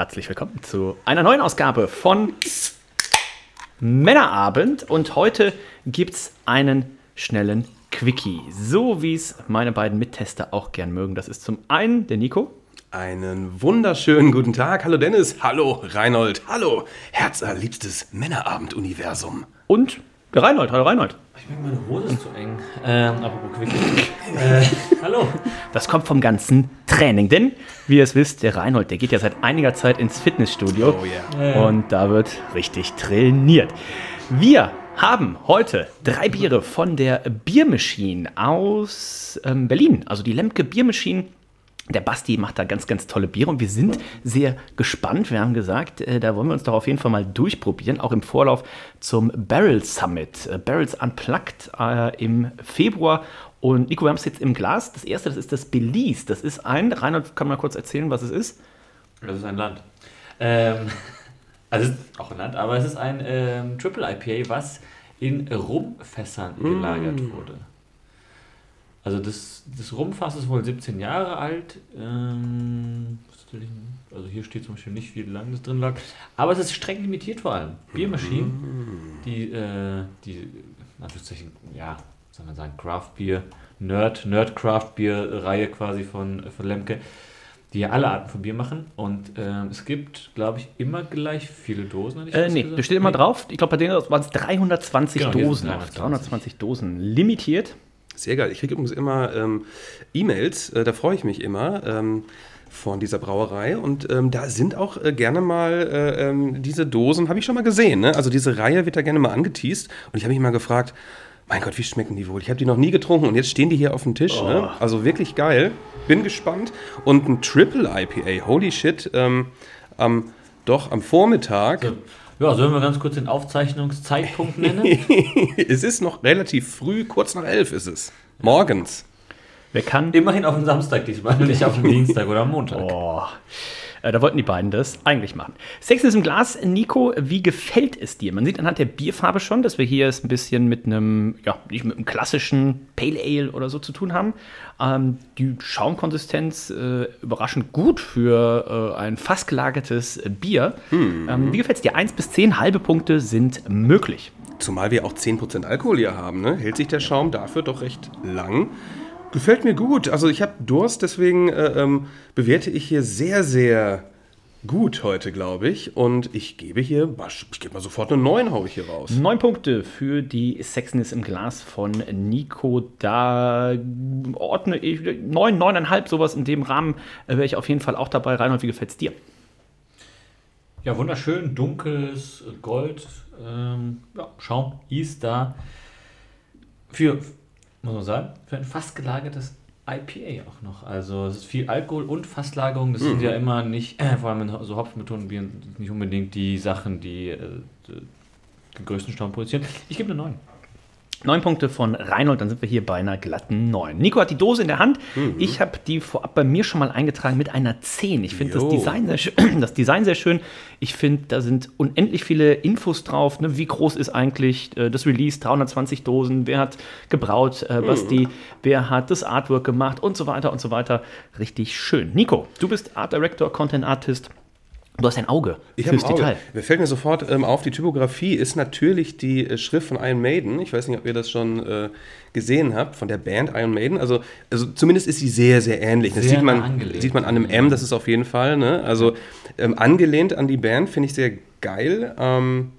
herzlich willkommen zu einer neuen Ausgabe von Männerabend. Und heute gibt es einen schnellen Quickie, so wie es meine beiden Mittester auch gern mögen. Das ist zum einen der Nico. Einen wunderschönen guten Tag. Hallo Dennis. Hallo Reinhold. Hallo herzerliebstes Männerabend-Universum. Und der Reinhold. Hallo Reinhold. Ich denke, meine Hose ist zu eng. Ähm, apropos Quickie. äh, hallo. Das kommt vom ganzen Training, denn wie ihr es wisst, der Reinhold, der geht ja seit einiger Zeit ins Fitnessstudio Oh yeah. und da wird richtig trainiert. Wir haben heute drei Biere von der Biermaschine aus ähm, Berlin, also die Lemke Biermaschine. Der Basti macht da ganz, ganz tolle Biere und wir sind sehr gespannt. Wir haben gesagt, äh, da wollen wir uns doch auf jeden Fall mal durchprobieren, auch im Vorlauf zum Barrel Summit. Äh, Barrels Unplugged äh, im Februar. Und Nico, wir haben es jetzt im Glas. Das erste, das ist das Belize. Das ist ein, Reinhard kann mal kurz erzählen, was es ist. Das ist ein Land. Ähm, also auch ein Land, aber es ist ein ähm, Triple IPA, was in Rumfässern gelagert wurde. Also das, das Rumfass ist wohl 17 Jahre alt. Ähm, also hier steht zum Beispiel nicht, wie lange das drin lag. Aber es ist streng limitiert vor allem. Biermaschinen, die, äh, die, Anführungszeichen, ja, soll man sagen, Craft Beer, Nerd, Nerd Craft Beer Reihe quasi von, von Lemke, die ja alle Arten von Bier machen. Und ähm, es gibt, glaube ich, immer gleich viele Dosen. Äh, nee, gesagt. da steht immer Nee. drauf. Ich glaube, bei denen waren es 320 Genau, Dosen. auf 320. 320 Dosen. Limitiert. Sehr geil. Ich kriege übrigens immer ähm, E-Mails, äh, da freue ich mich immer, ähm, von dieser Brauerei. Und ähm, da sind auch äh, gerne mal äh, ähm, diese Dosen, habe ich schon mal gesehen. Ne? Also diese Reihe wird da gerne mal angeteased. Und ich habe mich mal gefragt, mein Gott, wie schmecken die wohl? Ich habe die noch nie getrunken und jetzt stehen die hier auf dem Tisch. Ne? Also wirklich geil. Bin gespannt. Und ein Triple IPA, holy shit, ähm, doch am Vormittag. Ja, sollen wir ganz kurz den Aufzeichnungszeitpunkt nennen? es ist noch relativ früh, kurz nach elf ist es. Morgens. Wer kann, Immerhin auf den Samstag diesmal, nicht auf den Dienstag oder am Montag. Oh, äh, da wollten die beiden das eigentlich machen. Sex ist im Glas. Nico, wie gefällt es dir? Man sieht anhand der Bierfarbe schon, dass wir hier es ein bisschen mit einem, ja, nicht mit einem klassischen Pale Ale oder so zu tun haben. Ähm, die Schaumkonsistenz äh, überraschend gut für äh, ein fast gelagertes Bier. Ähm, wie gefällt es dir? 1 bis 10 halbe Punkte sind möglich. Zumal wir auch 10% Alkohol hier haben, ne? hält sich der Schaum dafür doch recht lang. Gefällt mir gut. Also ich habe Durst, deswegen äh, ähm, bewerte ich hier sehr, sehr gut heute, glaube ich. Und ich gebe hier, ich gebe mal sofort eine 9, haue ich hier raus. Neun Punkte für die Sexiness im Glas von Nico. Da ordne ich neun, neuneinhalb, sowas in dem Rahmen äh, wäre ich auf jeden Fall auch dabei. Reinhold, wie gefällt es dir? Ja, wunderschön, dunkles Gold. Ähm, ja, Schaum ist da. Für, muss man sagen, für ein fast gelagertes IPA auch noch. Also es ist viel Alkohol und Fastlagerung. Das sind ja immer nicht, äh, vor allem in so Hopfenmethodenbieren, nicht unbedingt die Sachen, die äh, den größten Stamm produzieren. Ich gebe eine 9. Neun Punkte von Reinhold, dann sind wir hier bei einer glatten neun. Nico hat die Dose in der Hand. Ich habe die vorab bei mir schon mal eingetragen mit einer 10. Ich finde das. Design, sehr schön, das Design sehr schön. Ich finde, da sind unendlich viele Infos drauf. Ne? Wie groß ist eigentlich äh, das Release? 320 Dosen. Wer hat gebraut? Äh, was die, wer hat das Artwork gemacht? Und so weiter und so weiter. Richtig schön. Nico, du bist Art Director, Content Artist. Du hast ein Auge Ich habe ein Auge. Detail. Mir fällt mir sofort ähm, auf, die Typografie ist natürlich die äh, Schrift von Iron Maiden. Ich weiß nicht, ob ihr das schon äh, gesehen habt, von der Band Iron Maiden. Also, also zumindest ist sie sehr, sehr ähnlich. Das Sehr sieht man, angelehnt. sieht man an einem M, das ist auf jeden Fall. Ne? Also ähm, angelehnt an die Band finde ich sehr geil, ähm,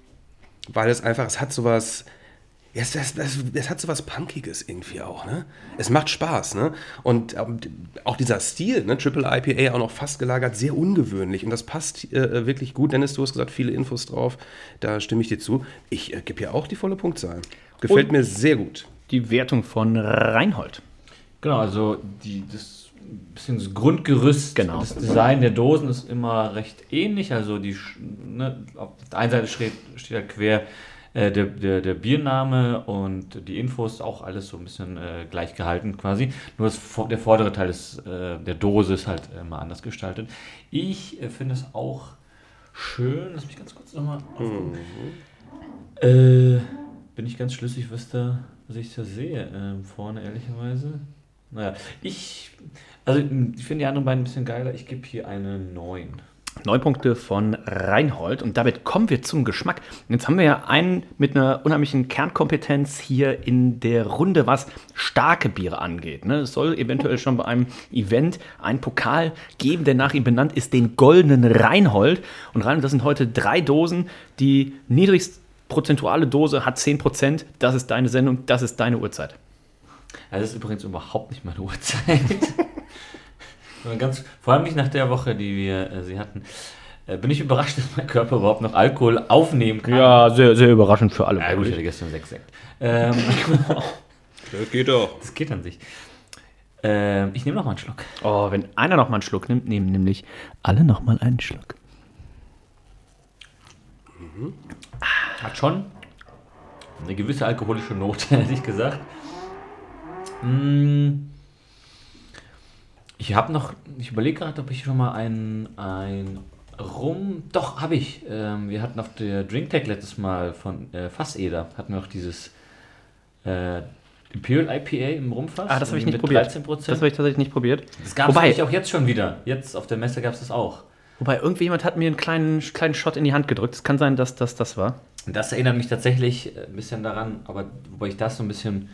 weil es einfach, es hat sowas... Ja, es, es, es, es hat so was Punkiges irgendwie auch, ne? Es macht Spaß, ne? Und ähm, auch dieser Stil, ne? Triple IPA auch noch fast gelagert, sehr ungewöhnlich. Und das passt äh, wirklich gut. Dennis, du hast gesagt, viele Infos drauf. Da stimme ich dir zu. Ich äh, gebe hier auch die volle Punktzahl. Gefällt Und- mir sehr gut. Die Wertung von Reinhold. Genau, also die, das bisschen das Grundgerüst, Genau. das Design der Dosen ist immer recht ähnlich. Also die, ne, auf der einen Seite steht, steht ja quer äh, der, der, der Biername und die Infos auch alles so ein bisschen äh, gleich gehalten quasi. Nur das, der vordere Teil des, äh, der Dose ist halt äh, mal anders gestaltet. Ich äh, finde es auch schön. Lass mich ganz kurz nochmal aufgucken. Äh, bin ich ganz schlüssig, was da, was ich da sehe. Ähm, vorne ehrlicherweise. Naja, ich, also ich finde die anderen beiden ein bisschen geiler. Ich gebe hier eine 9. Neun Punkte von Reinhold und damit kommen wir zum Geschmack. Jetzt haben wir ja einen mit einer unheimlichen Kernkompetenz hier in der Runde, was starke Biere angeht. Ne? Es soll eventuell schon bei einem Event einen Pokal geben, der nach ihm benannt ist, den goldenen Reinhold. Und Reinhold, das sind heute drei Dosen. Die niedrigst prozentuale Dose hat 10%. Das ist deine Sendung, das ist deine Uhrzeit. Also das ist übrigens überhaupt nicht meine Uhrzeit. Nur Ganz, vor allem nicht nach der Woche, die wir äh, sie hatten. Äh, bin ich überrascht, dass mein Körper überhaupt noch Alkohol aufnehmen kann. Ja, sehr, sehr überraschend für alle. Ja, gut, ich hatte gestern sechs Sekt. Ähm, Das geht doch. das geht an sich. Ähm, ich nehme noch mal einen Schluck. Oh, wenn einer noch mal einen Schluck nimmt, nehmen nämlich alle noch mal einen Schluck. Hat schon eine gewisse alkoholische Note, hätte ich gesagt. Mm. Ich habe noch, ich überlege gerade, ob ich schon mal ein, ein Rum, doch, habe ich. Ähm, wir hatten auf der Drinktag letztes Mal von äh, Fasseder, hatten wir auch dieses äh, Imperial IPA im Rumfass. Ah, das habe ich nicht probiert. 13 Das habe ich tatsächlich nicht probiert. Das gab es auch jetzt schon wieder. Jetzt auf der Messe gab es das auch. Wobei, irgendjemand hat mir einen kleinen, kleinen Shot in die Hand gedrückt. Es kann sein, dass das das war. Das erinnert mich tatsächlich äh, ein bisschen daran, aber wobei ich das so ein bisschen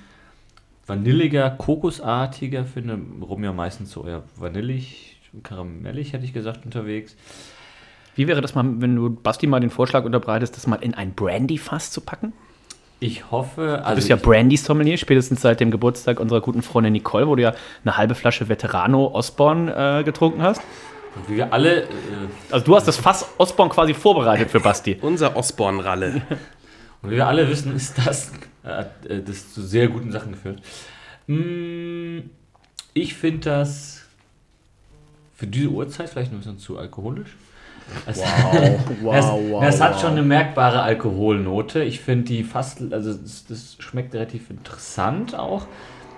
vanilliger, kokosartiger finde. Rum ja meistens so eher vanillig, karamellig, hätte ich gesagt, unterwegs. Wie wäre das mal, wenn du Basti mal den Vorschlag unterbreitest, das mal in ein Brandy-Fass zu packen? Ich hoffe, Du also bist ja Brandy-Sommelier, spätestens seit dem Geburtstag unserer guten Freundin Nicole, wo du ja eine halbe Flasche Veterano Osborne äh, getrunken hast. und wie wir alle, äh, Also du hast das Fass Osborne quasi vorbereitet für Basti. Unser Osborn-Ralle. und wie wir alle wissen, ist das, äh, äh, das zu sehr guten Sachen geführt. Mm, Ich finde das für diese Uhrzeit vielleicht ein bisschen zu alkoholisch. Es, wow, es, wow, es hat wow. schon eine merkbare Alkoholnote. Ich finde die fast, also das, das schmeckt relativ interessant auch.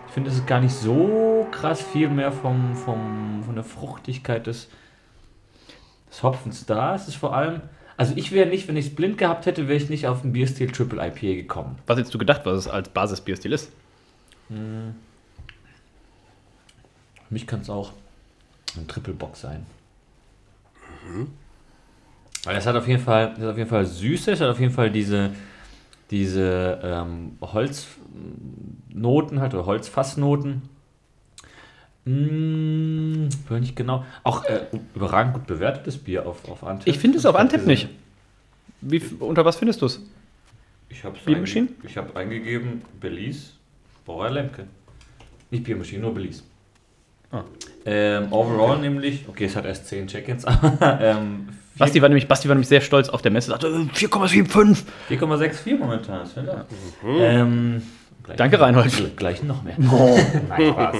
Ich finde, es ist gar nicht so krass viel mehr vom, vom, von der Fruchtigkeit des, des Hopfens da. Es ist vor allem, also ich wäre nicht, wenn ich es blind gehabt hätte, wäre ich nicht auf den Bierstil Triple IPA gekommen. Was hättest du gedacht, was es als Basisbierstil ist? Für mich kann es auch ein Triple Box sein. Weil es hat auf jeden Fall, es hat auf jeden Fall Süße, es hat auf jeden Fall diese, diese ähm, Holznoten halt oder Holzfassnoten. Mmh, nicht genau. Auch äh, überragend gut bewertetes Bier auf, auf Antep. Ich finde es auf Antep gesehen- nicht. Wie, unter was findest du es? Ich habe Biermaschine? einge ich hab eingegeben Belize, Brauer Lemke. Nicht Biermaschine, nur Belize. Ah. Ähm, overall nämlich, okay, es hat erst 10 Check-ins, aber ähm, Basti war, nämlich, Basti war nämlich sehr stolz auf der Messe, sagte äh, 4,75. 4,64 momentan. Ist ja ähm, gleich, Danke, Reinhold. Gleich noch mehr. Nein, Spaß.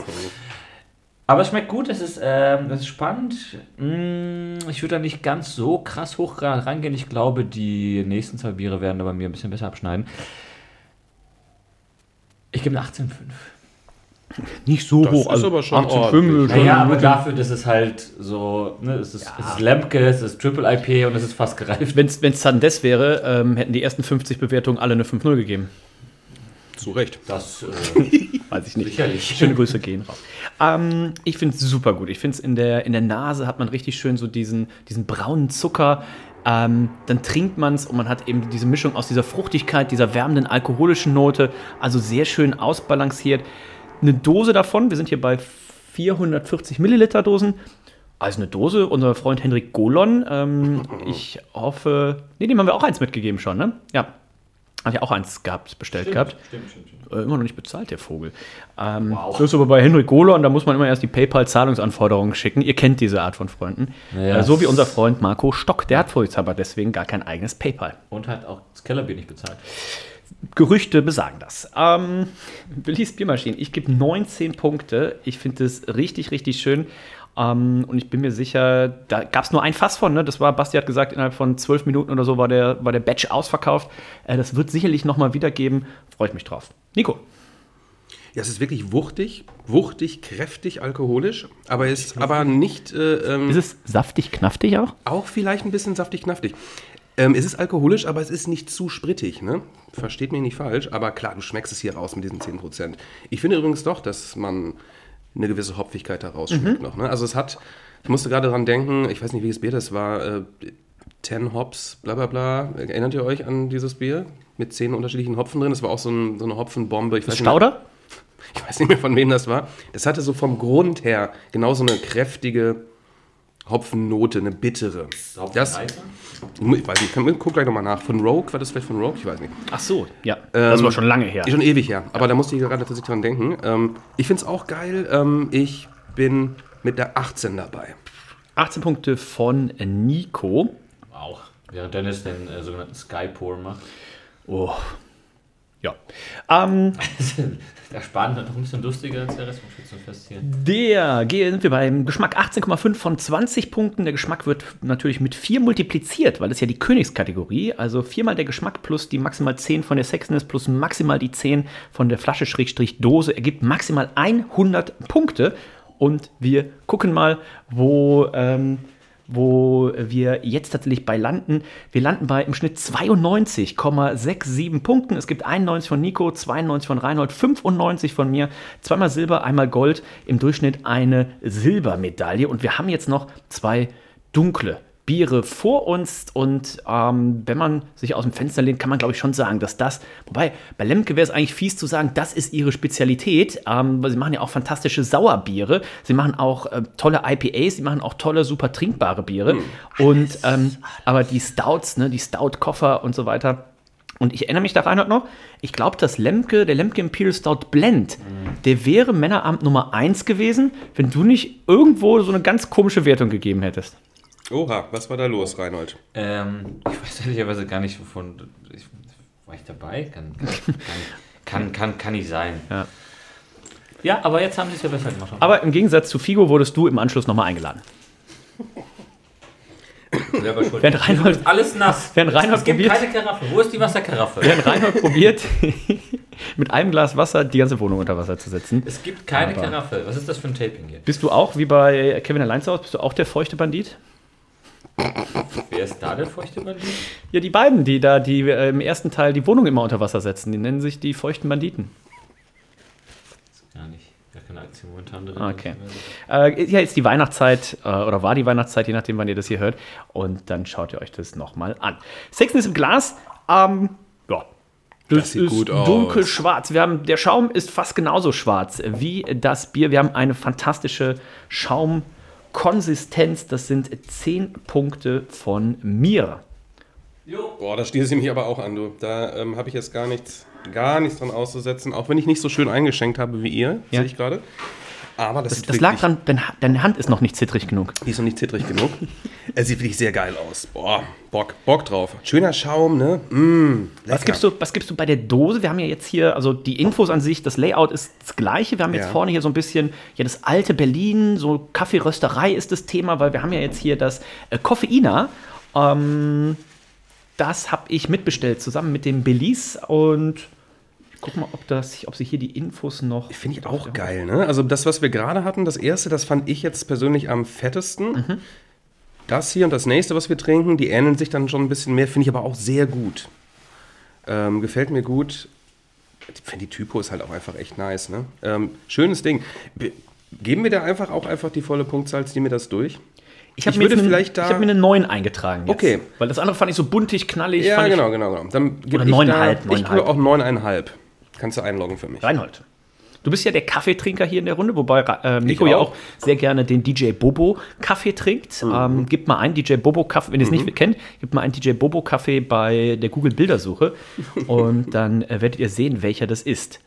Aber es schmeckt gut, es ist, ähm, es ist spannend. Mm, Ich würde da nicht ganz so krass hoch ra- rangehen. Ich glaube, die nächsten zwei Biere werden da bei mir ein bisschen besser abschneiden. Ich gebe eine 18,5. Nicht so Das hoch. ist aber schon 18,5 ordentlich. ist schon Naja, aber dafür, dass es halt so, ne, es ist, es ist Lemke, es ist Triple IPA und es ist fast gereift. Wenn es Sandes wäre, ähm, hätten die ersten 50 Bewertungen alle eine 5-0 gegeben. Zu Recht. Das, äh, Weiß ich nicht. Sicherlich. Schöne Grüße gehen raus. Ähm, ich finde es super gut. Ich finde es in der, in der Nase hat man richtig schön so diesen, diesen braunen Zucker. Ähm, dann trinkt man es und man hat eben diese Mischung aus dieser Fruchtigkeit, dieser wärmenden alkoholischen Note. Also sehr schön ausbalanciert. Eine Dose davon, wir sind hier bei 440 Milliliter Dosen. Also eine Dose, unser Freund Henrik Golon. Ähm, ich hoffe, nee, dem haben wir auch eins mitgegeben schon, ne? Ja. Hat ja auch eins gehabt, bestellt gehabt. Stimmt, stimmt, stimmt. Äh, immer noch nicht bezahlt, der Vogel. Ähm, Wow. Das ist aber bei Henrik Golon, da muss man immer erst die PayPal-Zahlungsanforderungen schicken. Ihr kennt diese Art von Freunden. Ja. Äh, so wie unser Freund Marco Stock. Der hat vorsichtshalber deswegen gar kein eigenes PayPal. Und hat auch das Kellerbier nicht bezahlt. Gerüchte besagen das. Ähm, Billy's Biermaschine, ich gebe 19 Punkte. Ich finde es richtig, richtig schön. Ähm, und ich bin mir sicher, da gab es nur ein Fass von, ne? Das war, Basti hat gesagt, innerhalb von zwölf Minuten oder so war der, war der Batch ausverkauft. Äh, das wird sicherlich nochmal wiedergeben. Freue ich mich drauf. Nico. Ja, es ist wirklich wuchtig, wuchtig, kräftig, alkoholisch, aber ist aber nicht. Äh, ähm, Ist es saftig, knaftig auch? Auch vielleicht ein bisschen saftig, knaftig. Ähm, es ist alkoholisch, aber es ist nicht zu sprittig, ne? Versteht mich nicht falsch, aber klar, du schmeckst es hier raus mit diesen 10%. Ich finde übrigens doch, dass man eine gewisse Hopfigkeit da rausschmeckt noch, ne? Also es hat, ich musste gerade dran denken, ich weiß nicht, welches Bier das war, äh, 10 Hops, bla bla bla. Erinnert ihr euch an dieses Bier? Mit zehn unterschiedlichen Hopfen drin. Das war auch so, ein, so eine Hopfenbombe. Ich weiß nicht Stauder? ich weiß nicht mehr, von wem das war. Das hatte so vom Grund her genauso eine kräftige Hopfennote, eine bittere. Das, ich weiß nicht, kann- guck gleich nochmal nach. Von Rogue, war das vielleicht von Rogue? Ich weiß nicht. Ach so, ja. das war schon lange her. Ist schon ewig her, aber da musste ich gerade tatsächlich dran denken. Ähm, ich finde es auch geil. Ähm, ich bin mit der 18 dabei. 18 Punkte von Nico. Auch. Während Dennis den äh, sogenannten Sky Pour macht. Oh. Ja. Ähm, Der Span hat noch ein bisschen lustiger als der Rest vom Schützenfest hier. der sind wir beim Geschmack 18,5 von 20 Punkten. Der Geschmack wird natürlich mit 4 multipliziert, weil das ja die Königskategorie, also viermal der Geschmack plus die maximal 10 von der Sexiness plus maximal die 10 von der Flasche Schrägstrich Dose ergibt maximal 100 Punkte. Und wir gucken mal, wo, ähm, wo wir jetzt tatsächlich bei landen. Wir landen bei im Schnitt 92,67 Punkten. Es gibt 91 von Nico, 92 von Reinhold, 95 von mir. Zweimal Silber, einmal Gold. Im Durchschnitt eine Silbermedaille. Und wir haben jetzt noch zwei dunkle Biere vor uns. Und ähm, wenn man sich aus dem Fenster lehnt, kann man, glaube ich, schon sagen, dass das, wobei bei Lemke wäre es eigentlich fies zu sagen, das ist ihre Spezialität, ähm, weil sie machen ja auch fantastische Sauerbiere. Sie machen auch äh, tolle IPAs, sie machen auch tolle, super trinkbare Biere. Und ähm, aber die Stouts, ne, die Stout-Koffer und so weiter. Und ich erinnere mich da Reinhard noch, ich glaube, dass Lemke, der Lemke Imperial Stout Blend, der wäre Männeramt Nummer 1 gewesen, wenn du nicht irgendwo so eine ganz komische Wertung gegeben hättest. Oha, was war da los, Reinhold? Ähm, ich weiß ehrlicherweise gar nicht, wovon. Ich, war ich dabei? Kann, kann, kann, kann, kann, kann nicht sein. Ja. Ja, aber jetzt haben sie es ja besser gemacht. Aber im Gegensatz zu Figo wurdest du im Anschluss nochmal eingeladen. Selber schuld. Während Reinhold, Alles nass. Während Reinhold es gibt probiert- keine Karaffe. Wo ist die Wasserkaraffe? während Reinhold probiert, mit einem Glas Wasser die ganze Wohnung unter Wasser zu setzen. Es gibt keine Aber- Karaffe. Was ist das für ein Taping hier? Bist du auch, wie bei Kevin Allein zu Hause, bist du auch der feuchte Bandit? Wer ist da der feuchte Bandit? Ja, die beiden, die da die äh, im ersten Teil die Wohnung immer unter Wasser setzen, die nennen sich die feuchten Banditen. Gar nicht. Gar keine Aktion momentan drin. Okay. Äh, ja, jetzt die Weihnachtszeit äh, oder war die Weihnachtszeit, je nachdem, wann ihr das hier hört. Und dann schaut ihr euch das nochmal an. Sexen ist im Glas. Ähm, ja. Das, sieht ist gut aus. dunkelschwarz. Wir haben, der Schaum ist fast genauso schwarz wie das Bier. Wir haben eine fantastische Schaumkonsistenz. Das sind 10 Punkte von mir. Boah, da schließe ich mich aber auch an, du. Da ähm, habe ich jetzt gar nichts, gar nichts dran auszusetzen, auch wenn ich nicht so schön eingeschenkt habe wie ihr, Ja. sehe ich gerade. Aber das, Das, das lag dran, dein, deine Hand ist noch nicht zittrig genug. Die ist noch nicht zittrig genug. Es sieht wirklich sehr geil aus. Boah, Bock, Bock drauf. Schöner Schaum, ne? Mm, Was gibst, du, was gibst du bei der Dose? Wir haben ja jetzt hier, also die Infos an sich, das Layout ist das gleiche. Wir haben jetzt Ja. vorne hier so ein bisschen, ja, das alte Berlin, so Kaffeerösterei ist das Thema, weil wir haben ja jetzt hier das äh, Koffeina. Ähm, das habe ich mitbestellt, zusammen mit dem Belize und guck mal, ob, das, ob sich hier die Infos noch. Finde ich auch geil, ne? Also das, was wir gerade hatten, das erste, das fand ich jetzt persönlich am fettesten. Mhm. Das hier und das nächste, was wir trinken, die ähneln sich dann schon ein bisschen mehr, finde ich aber auch sehr gut. Ähm, gefällt mir gut. Ich finde, die Typo ist halt auch einfach echt nice, ne? Ähm, schönes Ding. Be- Geben wir da einfach auch einfach die volle Punktzahl, ziehen wir das durch? Ich, hab ich mir würde jetzt einen- vielleicht da- Ich habe mir eine 9 eingetragen. Jetzt, Okay. Weil das andere fand ich so buntig, knallig. Ja, genau, genau, genau. Dann gebe ich da, neuneinhalb, ich neuneinhalb. gebe auch neuneinhalb. Kannst du einloggen für mich. Reinhold. Du bist ja der Kaffeetrinker hier in der Runde, wobei äh, Nico Ich ja auch. auch sehr gerne den DJ Bobo Kaffee trinkt. Mhm. Ähm, gib mal einen DJ Bobo Kaffee, wenn ihr es nicht kennt, gib mal einen DJ Bobo Kaffee bei der Google Bildersuche und dann äh, werdet ihr sehen, welcher das ist.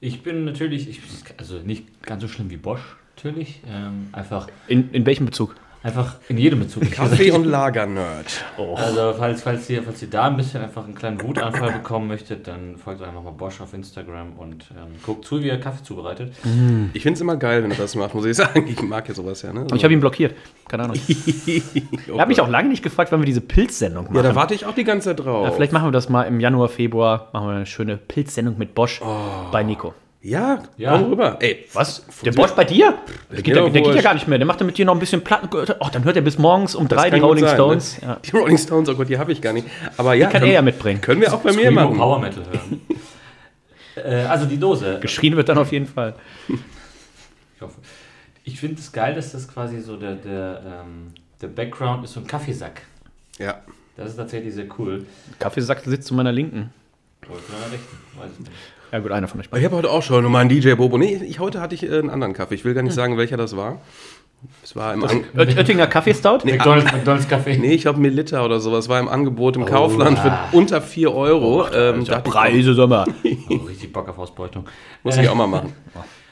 Ich bin natürlich, ich, also nicht ganz so schlimm wie Bosch, natürlich. Ähm, einfach, In, in welchem Bezug? Einfach in jedem Bezug. Kaffee und Lager-Nerd. Also falls, falls, ihr, falls ihr da ein bisschen einfach einen kleinen Wutanfall bekommen möchtet, dann folgt einfach mal Bosch auf Instagram und ähm, guckt zu, wie er Kaffee zubereitet. Ich finde es immer geil, wenn er das macht, muss ich sagen. Ich mag ja sowas ja. Ne? Ich habe ihn blockiert. Keine Ahnung. Ich habe mich auch lange nicht gefragt, wann wir diese Pilzsendung machen. Ja, da warte ich auch die ganze Zeit drauf. Ja, vielleicht machen wir das mal im Januar, Februar. Machen wir eine schöne Pilzsendung mit Bosch bei Nico. Ja, Ja. komm rüber. Ey, Was? Der Bosch bei dir? Der, geht, der, der geht ja gar nicht mehr. Der macht dann mit dir noch ein bisschen Platten. Ach, dann hört er bis morgens um das drei die Rolling sein, Stones. Ne? Ja. Die Rolling Stones, oh Gott, die habe ich gar nicht. Aber ja, kann können- er ja mitbringen. Können wir auch bei mir Screamo machen. Power Metal hören. äh, also die Dose. Geschrien wird dann auf jeden Fall. Ich hoffe. Ich finde es geil, dass das quasi so der, der, ähm, der Background ist so ein Kaffeesack. Ja. Das ist tatsächlich sehr cool. Kaffeesack sitzt zu meiner Linken. Oder zu meiner Rechten, weiß ich nicht. Ja gut, einer von euch Ich beiden. habe heute auch schon mal einen DJ Bobo. Nee, ich, heute hatte ich äh, einen anderen Kaffee. Ich will gar nicht sagen, welcher das war. Es war im An Oett- Oettinger Kaffeestout? McDonald's, McDonald's Kaffee. Nee, ich glaube Milita oder sowas. War im Angebot im Kaufland für unter 4 Euro. ähm, dachte ich, Preise, sag mal. Oh, richtig Bock auf Ausbeutung. muss ich auch mal machen.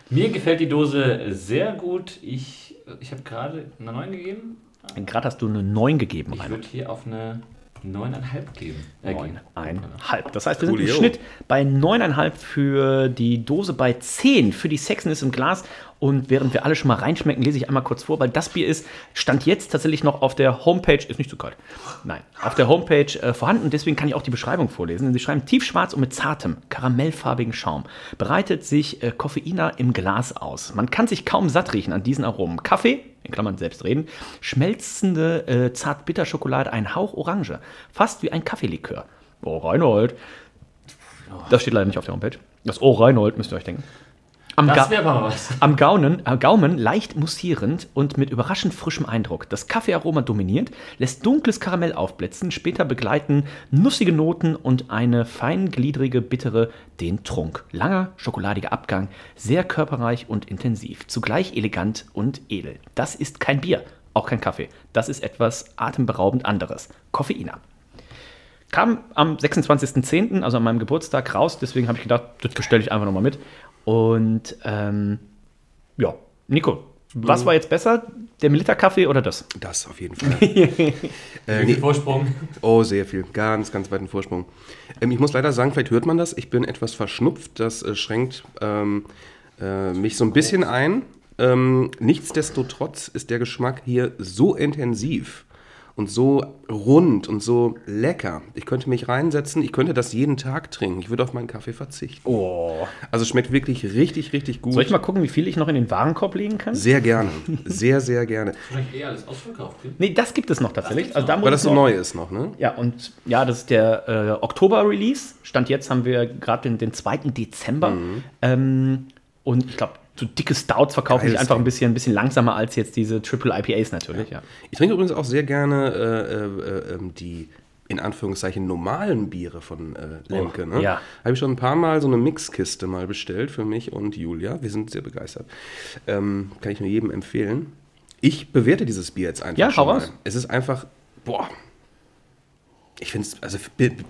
Mir gefällt die Dose sehr gut. Ich, ich habe gerade eine 9 gegeben. Gerade hast du eine 9 gegeben, Ich würde hier auf eine 9,5 geben. Äh. Neuneinhalb. Das heißt, wir sind im. Schnitt bei neuneinhalb für die Dose, bei 10 für die Sexiness im Glas. Und während wir alle schon mal reinschmecken, lese ich einmal kurz vor, weil das Bier ist, stand jetzt tatsächlich noch auf der Homepage, ist nicht zu kalt, nein, auf der Homepage äh, vorhanden. Deswegen kann ich auch die Beschreibung vorlesen. Sie schreiben tiefschwarz und mit zartem, karamellfarbigen Schaum. Bereitet sich äh, Koffeina im Glas aus. Man kann sich kaum satt riechen an diesen Aromen. Kaffee, in Klammern selbst reden, schmelzende äh, Zart-Bitter-Schokolade, ein Hauch Orange, fast wie ein Kaffeelikör. Oh, Reinhold. Das steht leider nicht auf der Homepage. Das Oh, Reinhold müsst ihr euch denken. Am, Das Ga am Gaumen, äh, Gaumen leicht mussierend und mit überraschend frischem Eindruck. Das Kaffeearoma dominiert, lässt dunkles Karamell aufblitzen, später begleiten nussige Noten und eine feingliedrige Bittere den Trunk. Langer, schokoladiger Abgang, sehr körperreich und intensiv, zugleich elegant und edel. Das ist kein Bier, auch kein Kaffee. Das ist etwas atemberaubend anderes. Koffeina. Kam am 26.10., also an meinem Geburtstag, raus. Deswegen habe ich gedacht, das bestelle ich einfach nochmal mit. Und ähm, ja, Nico, was war jetzt besser? Der Milita-Kaffee oder das? Das auf jeden Fall. äh, nee, viel Vorsprung? oh, sehr viel. Ganz, ganz weiten Vorsprung. Ähm, ich muss leider sagen, vielleicht hört man das. Ich bin etwas verschnupft. Das äh, schränkt ähm, äh, mich so ein bisschen ein. Ähm, nichtsdestotrotz ist der Geschmack hier so intensiv und so rund und so lecker. Ich könnte mich reinsetzen, ich könnte das jeden Tag trinken. Ich würde auf meinen Kaffee verzichten. Oh. Also es schmeckt wirklich richtig, richtig gut. Soll ich mal gucken, wie viel ich noch in den Warenkorb legen kann? Sehr gerne. Sehr, sehr gerne. Vielleicht eh alles ausverkauft. gell? Nee, das gibt es noch tatsächlich. Also da muss Weil das so neu ist noch, ne? Ja, und ja, das ist der äh, Oktober-Release. Stand jetzt haben wir gerade den, den 2. Dezember. Mhm. Ähm, und ich glaube, so dicke Stouts verkaufen sich einfach ein bisschen, ein bisschen langsamer als jetzt diese Triple IPAs natürlich. Ja. Ich trinke übrigens auch sehr gerne äh, äh, ähm, die in Anführungszeichen normalen Biere von äh, Lemke. ne? ja. Habe ich schon ein paar Mal so eine Mixkiste mal bestellt für mich und Julia. Wir sind sehr begeistert. Ähm, kann ich nur jedem empfehlen. Ich bewerte dieses Bier jetzt einfach Ja, schon hau mal. raus. Es ist einfach, boah. Ich finde es, also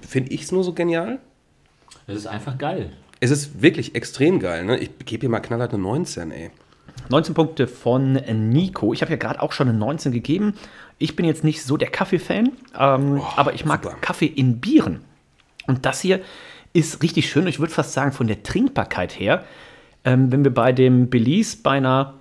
finde ich es nur so genial. Das ist einfach geil. Es ist wirklich extrem geil. Ne? Ich gebe hier mal knallhart eine 19, ey. 19 Punkte von Nico. Ich habe ja gerade auch schon eine 19 gegeben. Ich bin jetzt nicht so der Kaffee-Fan, ähm, aber ich mag super. Kaffee in Bieren. Und das hier ist richtig schön. Ich würde fast sagen, von der Trinkbarkeit her, ähm, wenn wir bei dem Belize bei einer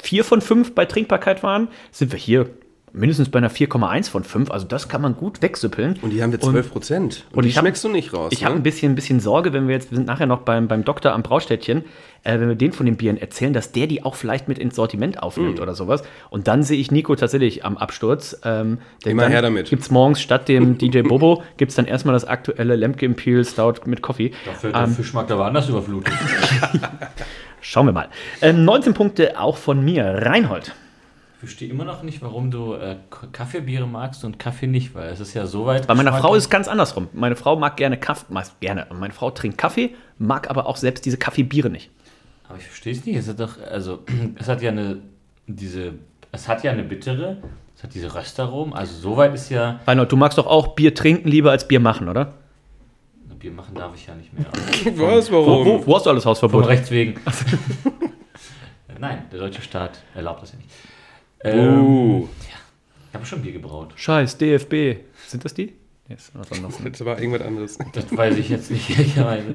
4 von 5 bei Trinkbarkeit waren, sind wir hier mindestens bei einer 4,1 von 5. Also das kann man gut wegsüppeln. Und die haben wir 12 Prozent. Und, und die ich hab- schmeckst du nicht raus. Ich habe ne? ein bisschen, ein bisschen Sorge, wenn wir jetzt, wir sind nachher noch beim, beim Doktor am Braustädtchen, äh, wenn wir den von den Bieren erzählen, dass der die auch vielleicht mit ins Sortiment aufnimmt Mm. oder sowas. Und dann sehe ich Nico tatsächlich am Absturz. Ähm, denn Immer her damit. Gibt es morgens statt dem DJ Bobo, gibt es dann erstmal das aktuelle Lemke Imperial Stout mit Coffee. Dafür der Fischmarkt aber anders überflutet. Schauen wir mal. Ähm, 19 Punkte auch von mir. Reinhold. Ich verstehe immer noch nicht, warum du äh, Kaffeebiere magst und Kaffee nicht, weil es ist ja so weit. Bei meiner Frau ist es ganz andersrum. Meine Frau mag gerne Kaffee, meist gerne. Und meine Frau trinkt Kaffee, mag aber auch selbst diese Kaffeebiere nicht. Aber ich verstehe es nicht. Es hat doch, also, es hat ja eine, diese, es hat ja eine bittere, es hat diese Röstaromen. Also, so weit ist ja, Reinhold, du magst doch auch Bier trinken lieber als Bier machen, oder? Bier machen darf ich ja nicht mehr. Was, Wo, warum? wo, wo hast du alles Von Hausverbot? Rechts wegen. Nein, der deutsche Staat erlaubt das ja nicht. Ähm, Uh, Ich habe schon Bier gebraut. Scheiß, DFB. Sind das die? Nee, was anderes. das war irgendwas anderes. Das weiß ich jetzt nicht, ehrlicherweise.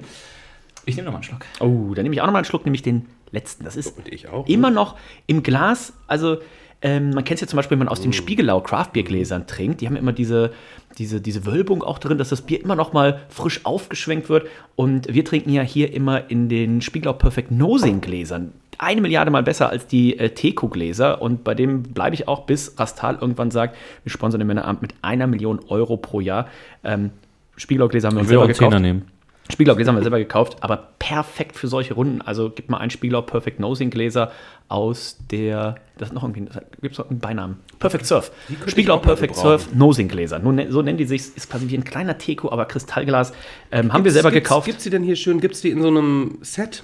Ich nehme nochmal einen Schluck. Oh, dann nehme ich auch nochmal einen Schluck, nämlich den letzten. Das ist Und ich auch. immer noch im Glas. Also, ähm, man kennt es ja zum Beispiel, wenn man aus den Spiegelau Craftbiergläsern trinkt. Die haben immer diese, diese, diese Wölbung auch drin, dass das Bier immer noch mal frisch aufgeschwenkt wird. Und wir trinken ja hier immer in den Spiegelau Perfect Nosing Gläsern. Eine Milliarde mal besser als die äh, Teco-Gläser. Und bei dem bleibe ich auch, bis Rastal irgendwann sagt, wir sponsern den Männeramt mit einer Million Euro pro Jahr. Ähm, Spiegelau-Gläser haben wir uns selber gekauft. nehmen. Spiegelau Gläser haben wir selber gekauft, aber perfekt für solche Runden. Also gib mal ein Spiegelau Perfect Nosing Gläser aus der, das ist noch irgendwie, gibt es noch einen Beinamen. Perfect Surf. Spiegelau Perfect. Surf Nosing Gläser. Nun, ne- so nennen die sich, ist quasi wie ein kleiner Teko, aber Kristallglas. Ähm, haben wir selber gibt's, gekauft. Gibt es die denn hier schön? Gibt es die in so einem Set?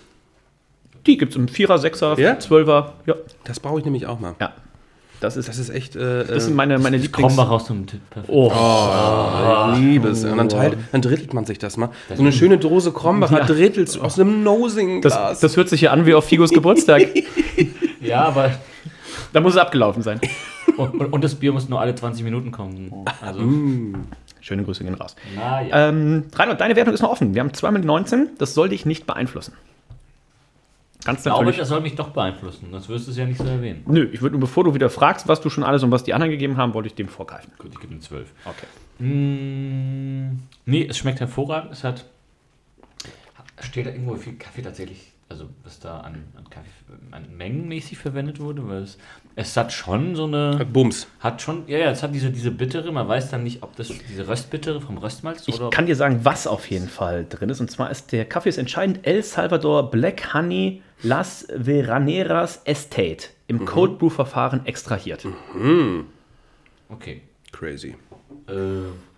Die gibt es im 4er, 6er, Ja? 12er. Ja, Das brauche ich nämlich auch mal. ja. Das ist, Das ist echt. Äh, das sind meine, meine Lieblings... Krombach aus dem Tipp. Oh, Ich liebe es. Und dann, teilt, dann drittelt man sich das mal. So eine schöne Dose Krombacher Ja. drittelst du aus einem Nosing-Glas. das, das hört sich hier an wie auf Figos Geburtstag. Ja, aber. da muss es abgelaufen sein. Und, und, und das Bier muss nur alle 20 Minuten kommen. Also, Schöne Grüße gehen raus. naja. Ähm, Reinhold, deine Wertung ist noch offen. Wir haben 2 mit 19. Das soll dich nicht beeinflussen. Kannst Ich glaube, das soll mich doch beeinflussen. Das wirst du es ja nicht so erwähnen. Nö, ich würde nur, bevor du wieder fragst, was du schon alles und was die anderen gegeben haben, wollte ich dem vorgreifen. Gut, ich gebe ihm 12. Okay. Mm, nee, es schmeckt hervorragend. Es hat. Steht da irgendwo wie viel Kaffee tatsächlich, also was da an, an Kaffee an mengenmäßig verwendet wurde? Weil es, es hat schon so eine. Bums. Hat schon, ja, ja, es hat diese, diese bittere, man weiß dann nicht, ob das diese Röstbittere vom Röstmalz Ich oder. kann dir sagen, was auf jeden Fall drin ist. Und zwar ist der Kaffee ist entscheidend El Salvador Black Honey Las Veraneras Estate im Cold Brew Verfahren extrahiert. okay. Crazy. Äh,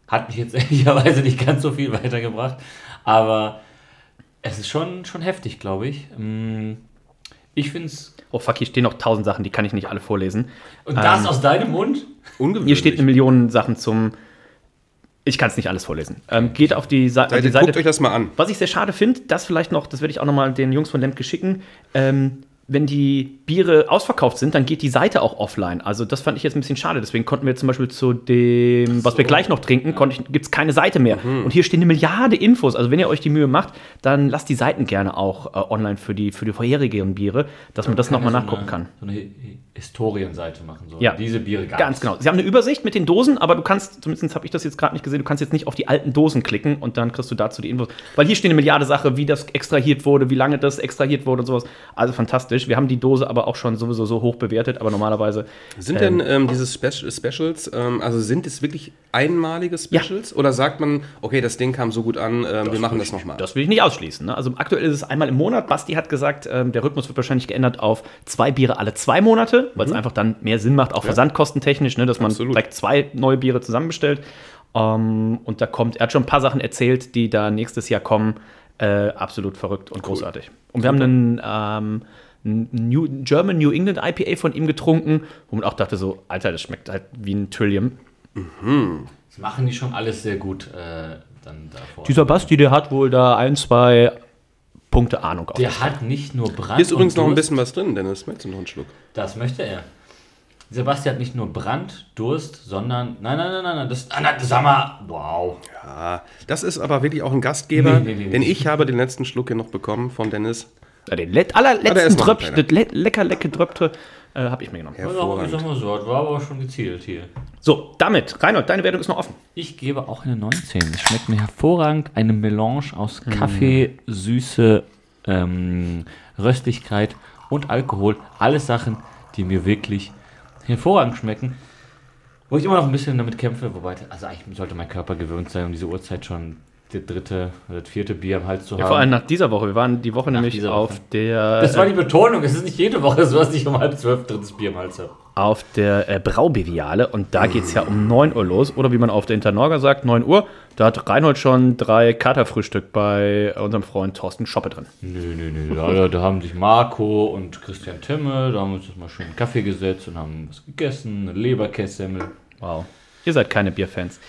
hat mich jetzt ehrlicherweise nicht ganz so viel weitergebracht, aber es ist schon, schon heftig, glaube ich. Mm, Ich finde es. Oh fuck, hier stehen noch tausend Sachen, die kann ich nicht alle vorlesen. Und das aus deinem Mund? Ungewöhnlich. Hier steht eine Million Sachen zum. Ich kann es nicht alles vorlesen. Ähm, geht auf die, Sa Seite, die Seite. Guckt euch das mal an. Was ich sehr schade finde, das vielleicht noch, das werde ich auch nochmal den Jungs von Lemke schicken, ähm, wenn die Biere ausverkauft sind, dann geht die Seite auch offline. Also das fand ich jetzt ein bisschen schade. Deswegen konnten wir zum Beispiel zu dem, was wir gleich noch trinken, gibt es keine Seite mehr. Mhm. Und hier stehen eine Milliarde Infos. Also wenn ihr euch die Mühe macht, dann lasst die Seiten gerne auch äh, online für die, für die vorherigen Biere, dass man das nochmal so nachgucken eine, kann. So eine Historienseite machen. So. Ja. Diese Biere gab's. Ganz genau. Sie haben eine Übersicht mit den Dosen, aber du kannst, zumindest habe ich das jetzt gerade nicht gesehen, du kannst jetzt nicht auf die alten Dosen klicken und dann kriegst du dazu die Infos. Weil hier steht eine Milliarde Sache, wie das extrahiert wurde, wie lange das extrahiert wurde und sowas. Also fantastisch. Wir haben die Dose aber auch schon sowieso so hoch bewertet, aber normalerweise. Sind denn ähm, diese Spe Specials, ähm, also sind es wirklich einmalige Specials? Oder sagt man, okay, das Ding kam so gut an, ähm, wir machen das nochmal? Das will ich nicht ausschließen. Ne? Also aktuell ist es einmal im Monat. Basti hat gesagt, ähm, der Rhythmus wird wahrscheinlich geändert auf zwei Biere alle zwei Monate, weil es einfach dann mehr Sinn macht, auch versandkostentechnisch, ne? dass man Absolut. direkt zwei neue Biere zusammenbestellt. Ähm, und da kommt, er hat schon ein paar Sachen erzählt, die da nächstes Jahr kommen. Äh, absolut verrückt und großartig. Und wir haben einen ähm, New, German New England IPA von ihm getrunken, wo man auch dachte so, Alter, das schmeckt halt wie ein Trillium. Das machen die schon alles sehr gut äh, dann davor. Dieser Basti, der hat wohl da ein, zwei Punkte Ahnung. Auf Der hat nicht nur Brand. Hier ist übrigens und noch ein bisschen was drin, Dennis. Möchtest du noch einen Schluck? Das möchte er. Sebastian hat nicht nur Brand, Durst, sondern. Nein, nein, nein, nein, nein. Das, nein, sag mal. Wow. Ja, das ist aber wirklich auch ein Gastgeber, Nee, nee, nee, nee. denn ich habe den letzten Schluck hier noch bekommen von Dennis. Ja, den Ah, allerletzten Tröpfchen, das le lecker, lecker Dröpfte, äh, habe ich mir genommen. Ja, ich Hervorragend. sag mal so, das war aber schon gezielt hier. So, damit, Reinhold, deine Wertung ist noch offen. Ich gebe auch eine 19. Es schmeckt mir hervorragend. Eine Melange aus Kaffee, Süße, ähm, Röstlichkeit und Alkohol. Alles Sachen, die mir wirklich hervorragend schmecken. Wo ich immer noch ein bisschen damit kämpfe, wobei, also eigentlich sollte mein Körper gewöhnt sein, um diese Uhrzeit schon das dritte oder das vierte Bier am Hals zu Ja, haben. vor allem nach dieser Woche. Wir waren die Woche nämlich dieser auf Woche. der, das war äh, die Betonung. Es ist nicht jede Woche so, dass ich um halb zwölf drittes Bier im Hals habe. auf der äh, Braubeviale und da geht es ja um 9 Uhr los. Oder wie man auf der Internorga sagt, 9 Uhr. Da hat Reinhold schon drei Katerfrühstück bei unserem Freund Thorsten Schoppe drin. Nö, nö, nö. Da, da haben sich Marco und Christian Timme, da haben wir uns mal schön einen Kaffee gesetzt und haben was gegessen, eine Leberkässemmel. Wow. Ihr seid keine Bierfans.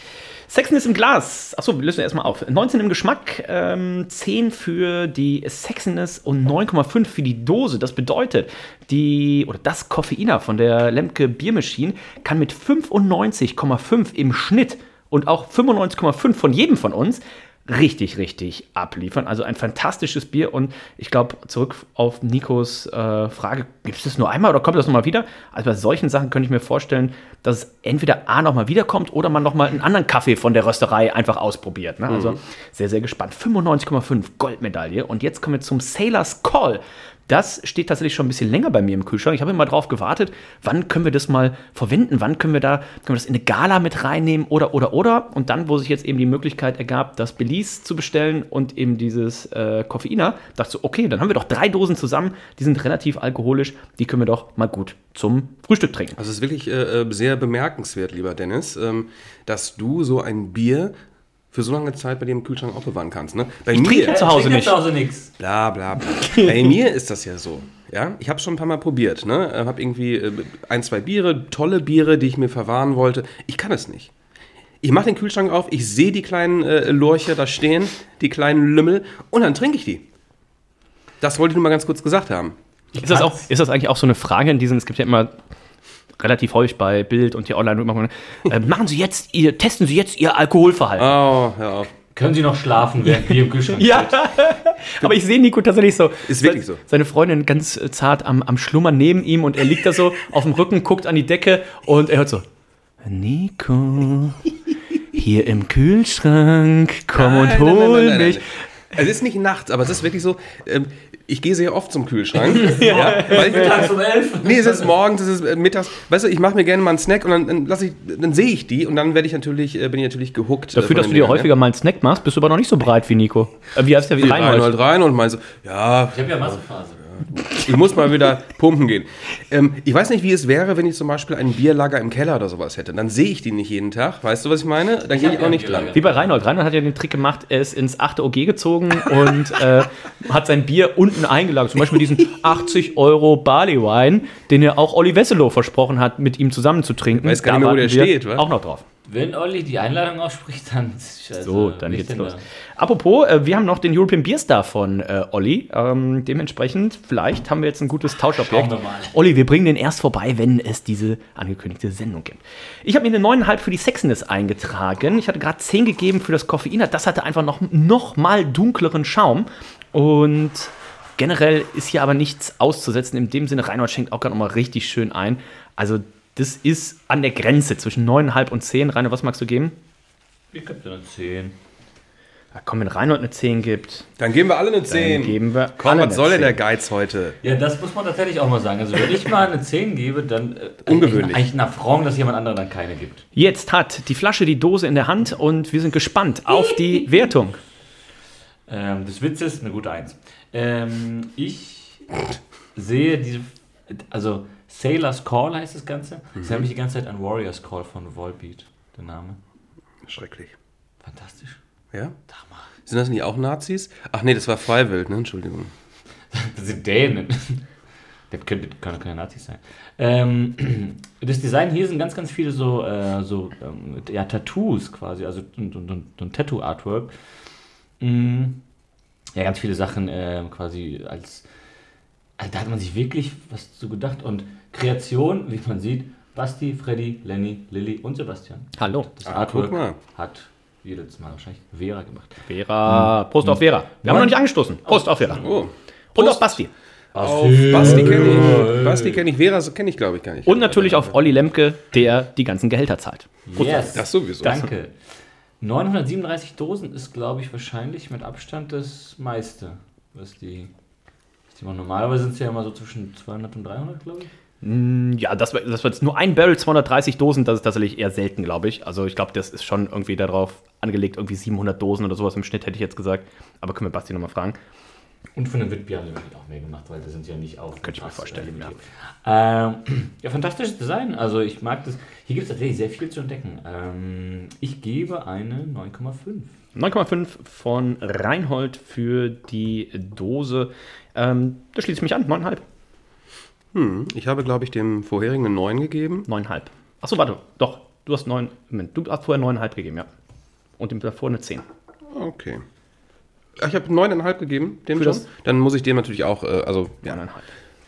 Sexiness im Glas. Achso, wir lösen erstmal auf. 19 im Geschmack, ähm, 10 für die Sexiness und 9,5 für die Dose. Das bedeutet, die, oder das Koffeiner von der Lemke Biermaschine kann mit 95,5 im Schnitt und auch 95,5 von jedem von uns richtig, richtig abliefern. Also ein fantastisches Bier und ich glaube, zurück auf Nikos äh, Frage, gibt es das nur einmal oder kommt das nochmal wieder? Also bei solchen Sachen könnte ich mir vorstellen, dass es entweder A nochmal wiederkommt oder man nochmal einen anderen Kaffee von der Rösterei einfach ausprobiert. Ne? Also sehr, sehr gespannt. 95,5 Goldmedaille und jetzt kommen wir zum Sailor's Call. Das steht tatsächlich schon ein bisschen länger bei mir im Kühlschrank. Ich habe immer drauf gewartet, wann können wir das mal verwenden, wann können wir da, können wir das in eine Gala mit reinnehmen oder, oder, oder. Und dann, wo sich jetzt eben die Möglichkeit ergab, das Belize zu bestellen und eben dieses äh, Koffeiner, dachte ich okay, dann haben wir doch drei Dosen zusammen, die sind relativ alkoholisch, die können wir doch mal gut zum Frühstück trinken. Also es ist wirklich äh, äh, sehr bemerkenswert, lieber Dennis, ähm, dass du so ein Bier für so lange Zeit bei dir im Kühlschrank aufbewahren kannst. Ne? Bei Ich trinke zu Hause nicht. Zu Hause nichts. Bla bla bla. Bei mir ist das ja so. Ja, ich habe schon ein paar Mal probiert. Ne, habe irgendwie äh, ein, zwei Biere, tolle Biere, die ich mir verwahren wollte. Ich kann es nicht. Ich mache den Kühlschrank auf, ich sehe die kleinen äh, Lorche da stehen, die kleinen Lümmel, und dann trinke ich die. Das wollte ich nur mal ganz kurz gesagt haben. Ist das, auch, ist das eigentlich auch so eine Frage in diesen, es gibt ja immer relativ häufig bei Bild und hier online, immer, äh, machen Sie jetzt, ihr, testen Sie jetzt Ihr Alkoholverhalten. Oh, auf. Können Sie noch schlafen, während wir im Kühlschrank Ja, aber ich sehe Nico tatsächlich so. Ist wirklich so. Seine Freundin ganz äh, zart am, am Schlummern neben ihm und er liegt da so auf dem Rücken, guckt an die Decke und er hört so: Nico, hier im Kühlschrank, komm und Nein, nein, nein, hol nein, nein, mich. Es ist nicht nachts, aber es ist wirklich so, ähm, ich gehe sehr oft zum Kühlschrank. ja. weil ich, Mittags um elf. Nee, es ist morgens, es ist äh, mittags. Weißt du, ich mache mir gerne mal einen Snack und dann, dann, lass ich, dann sehe ich die und dann werde ich natürlich, äh, bin ich natürlich gehuckt. Dafür, dass du dir häufiger mal einen Snack machst, bist du aber noch nicht so breit wie Nico. Äh, wie heißt der? Wie Reinhold Reinhold. rein und mal so, ja, Ich habe ja Massephase. Ich muss mal wieder pumpen gehen. Ähm, ich weiß nicht, wie es wäre, wenn ich zum Beispiel ein Bierlager im Keller oder sowas hätte. Dann sehe ich die nicht jeden Tag. Weißt du, was ich meine? Dann gehe ich ja auch nicht dran. Wie bei Reinhold. Reinhold hat ja den Trick gemacht, er ist ins 8. OG gezogen und äh, hat sein Bier unten eingelagert. Zum Beispiel diesen 80 Euro Barley Wine, den er auch Olli Wesselow versprochen hat, mit ihm zusammen zu trinken. weiß gar nicht mehr, wo der steht, wa? Auch noch drauf. Wenn Olli die Einladung ausspricht, dann. Also, So, dann geht's los. da? Apropos, äh, wir haben noch den European Beer Star von äh, Olli. Ähm, dementsprechend, vielleicht haben wir jetzt ein gutes Tauschobjekt. Wir mal. Olli, wir bringen den erst vorbei, wenn es diese angekündigte Sendung gibt. Ich habe mir eine 9,5 für die Sexiness eingetragen. Ich hatte gerade 10 gegeben für das Koffein. Das hatte einfach noch, noch mal dunkleren Schaum. Und generell ist hier aber nichts auszusetzen. In dem Sinne, Reinhold schenkt auch gerade noch mal richtig schön ein. Also das ist an der Grenze zwischen 9,5 und 10. Reinhold, was magst du geben? Ich gebe dir eine 10. Ja, komm, wenn Reinhold eine 10 gibt, Dann geben wir alle eine dann 10. geben wir Komm, alle was soll denn der 10. Geiz heute? Ja, das muss man tatsächlich auch mal sagen. Also, wenn ich mal eine 10 gebe, dann. Äh, Ungewöhnlich. Eigentlich ein Affront, dass jemand anderer dann keine gibt. Jetzt hat die Flasche die Dose in der Hand und wir sind gespannt auf die Wertung. Ähm, des Witzes eine gute 1. Ähm, ich sehe diese. Also, Sailor's Call heißt das Ganze. Das erinnert mich die ganze Zeit an Warrior's Call von Volbeat, der Name. Schrecklich. Fantastisch. Ja? Sind das nicht auch Nazis? Ach nee, das war Freiwild, ne? Entschuldigung. Das sind Dänen. Das können keine Nazis sein. Ähm, das Design hier sind ganz, ganz viele so, äh, so ähm, ja, Tattoos quasi, also so, so, so, so ein Tattoo-Artwork. Mm, ja, ganz viele Sachen äh, quasi als. Also da hat man sich wirklich was zu gedacht. Und Kreation, wie man sieht, Basti, Freddy, Lenny, Lilly und Sebastian. Hallo. Das Ah, guck mal. Artwork hat jedes Mal wahrscheinlich Vera gemacht. Vera. Prost auf Vera. Wir haben noch nicht angestoßen. Prost auf Vera. Oh. Und auf Basti. Auf Basti kenne ich. Basti kenne ich. Vera kenne ich, glaube ich, gar nicht. Und natürlich auf Olli Lemke, der die ganzen Gehälter zahlt. Yes. Das sowieso. Danke. 937 Dosen ist, glaube ich, wahrscheinlich mit Abstand das meiste, was die, was die machen. Normalerweise sind es ja immer so zwischen 200 und 300, glaube ich. Ja, das, war- das war jetzt nur ein Barrel, 230 Dosen, das ist tatsächlich eher selten, glaube ich. Also ich glaube, das ist schon irgendwie darauf angelegt, irgendwie 700 Dosen oder sowas im Schnitt, hätte ich jetzt gesagt. Aber können wir Basti nochmal fragen. Und von den Witbier haben sie wirklich auch mehr gemacht, weil das sind ja nicht auf. Könnte ich mir vorstellen, ja. Ähm, ja, fantastisches Design. Also ich mag das. Hier gibt es tatsächlich sehr viel zu entdecken. Ähm, ich gebe eine 9,5. 9,5 von Reinhold für die Dose. Ähm, da schließe ich mich an, 9,5. Hm, ich habe, glaube ich, dem vorherigen eine 9 gegeben. 9,5. Achso, warte, doch, du hast 9, Moment, du hast vorher 9,5 gegeben, ja. und dem davor eine 10. Okay. Ich habe 9,5 gegeben, dem Für schon. das- Dann muss ich dem natürlich auch, äh, also ja, 9,5.